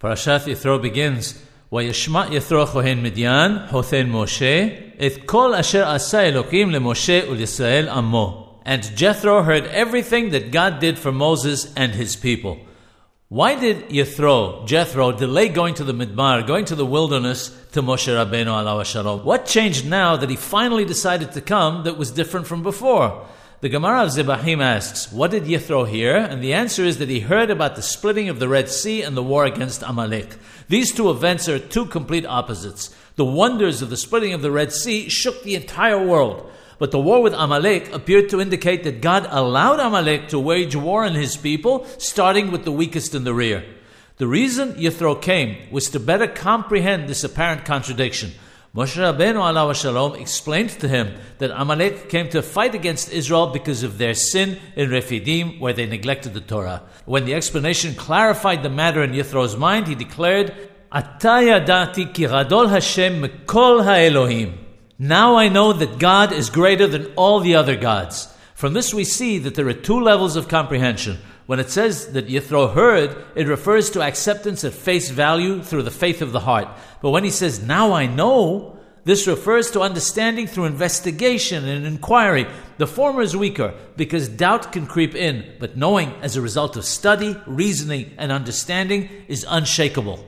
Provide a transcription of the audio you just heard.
Parashat Yithro begins, וישמע יתרו כהן מדיין, חותן משה, את כל אשר עשה אלוקים למשה ולישראל עמו. And Jethro heard everything that God did for Moses and his people. Why did Yethro, Jethro, delay going to the Midbar, going to the wilderness to Moshe Rabbeinu alav shalom? What changed now that he finally decided to come that was different from before? The Gemara of Zebahim asks, What did Yithro hear? And the answer is that he heard about the splitting of the Red Sea and the war against Amalek. These two events are two complete opposites. The wonders of the splitting of the Red Sea shook the entire world. But the war with Amalek appeared to indicate that God allowed Amalek to wage war on his people, starting with the weakest in the rear. The reason Yithro came was to better comprehend this apparent contradiction. Moshe Rabbeinu alav shalom explained to him that Amalek came to fight against Israel because of their sin in Refidim, where they neglected the Torah. When the explanation clarified the matter in Yithro's mind, he declared, Ata yadati ki gadol Hashem mikol ha'elohim. Now I know that God is greater than all the other gods. From this we see that there are two levels of comprehension. When it says that Yithro heard, it refers to acceptance at face value through the faith of the heart. But when he says, Now I know, this refers to understanding through investigation and inquiry. The former is weaker because doubt can creep in, but knowing as a result of study, reasoning, and understanding is unshakable.